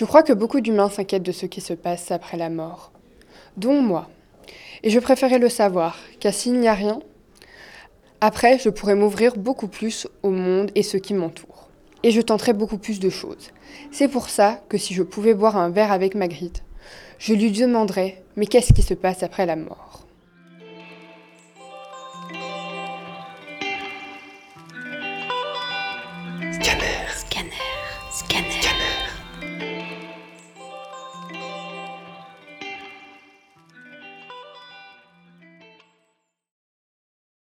Je crois que beaucoup d'humains s'inquiètent de ce qui se passe après la mort, dont moi. Et je préférais le savoir, car s'il n'y a rien, après, je pourrais m'ouvrir beaucoup plus au monde et ceux qui m'entourent. Et je tenterai beaucoup plus de choses. C'est pour ça que si je pouvais boire un verre avec Magritte, je lui demanderais Mais qu'est-ce qui se passe après la mort? Scanner. Scanner. Scanner.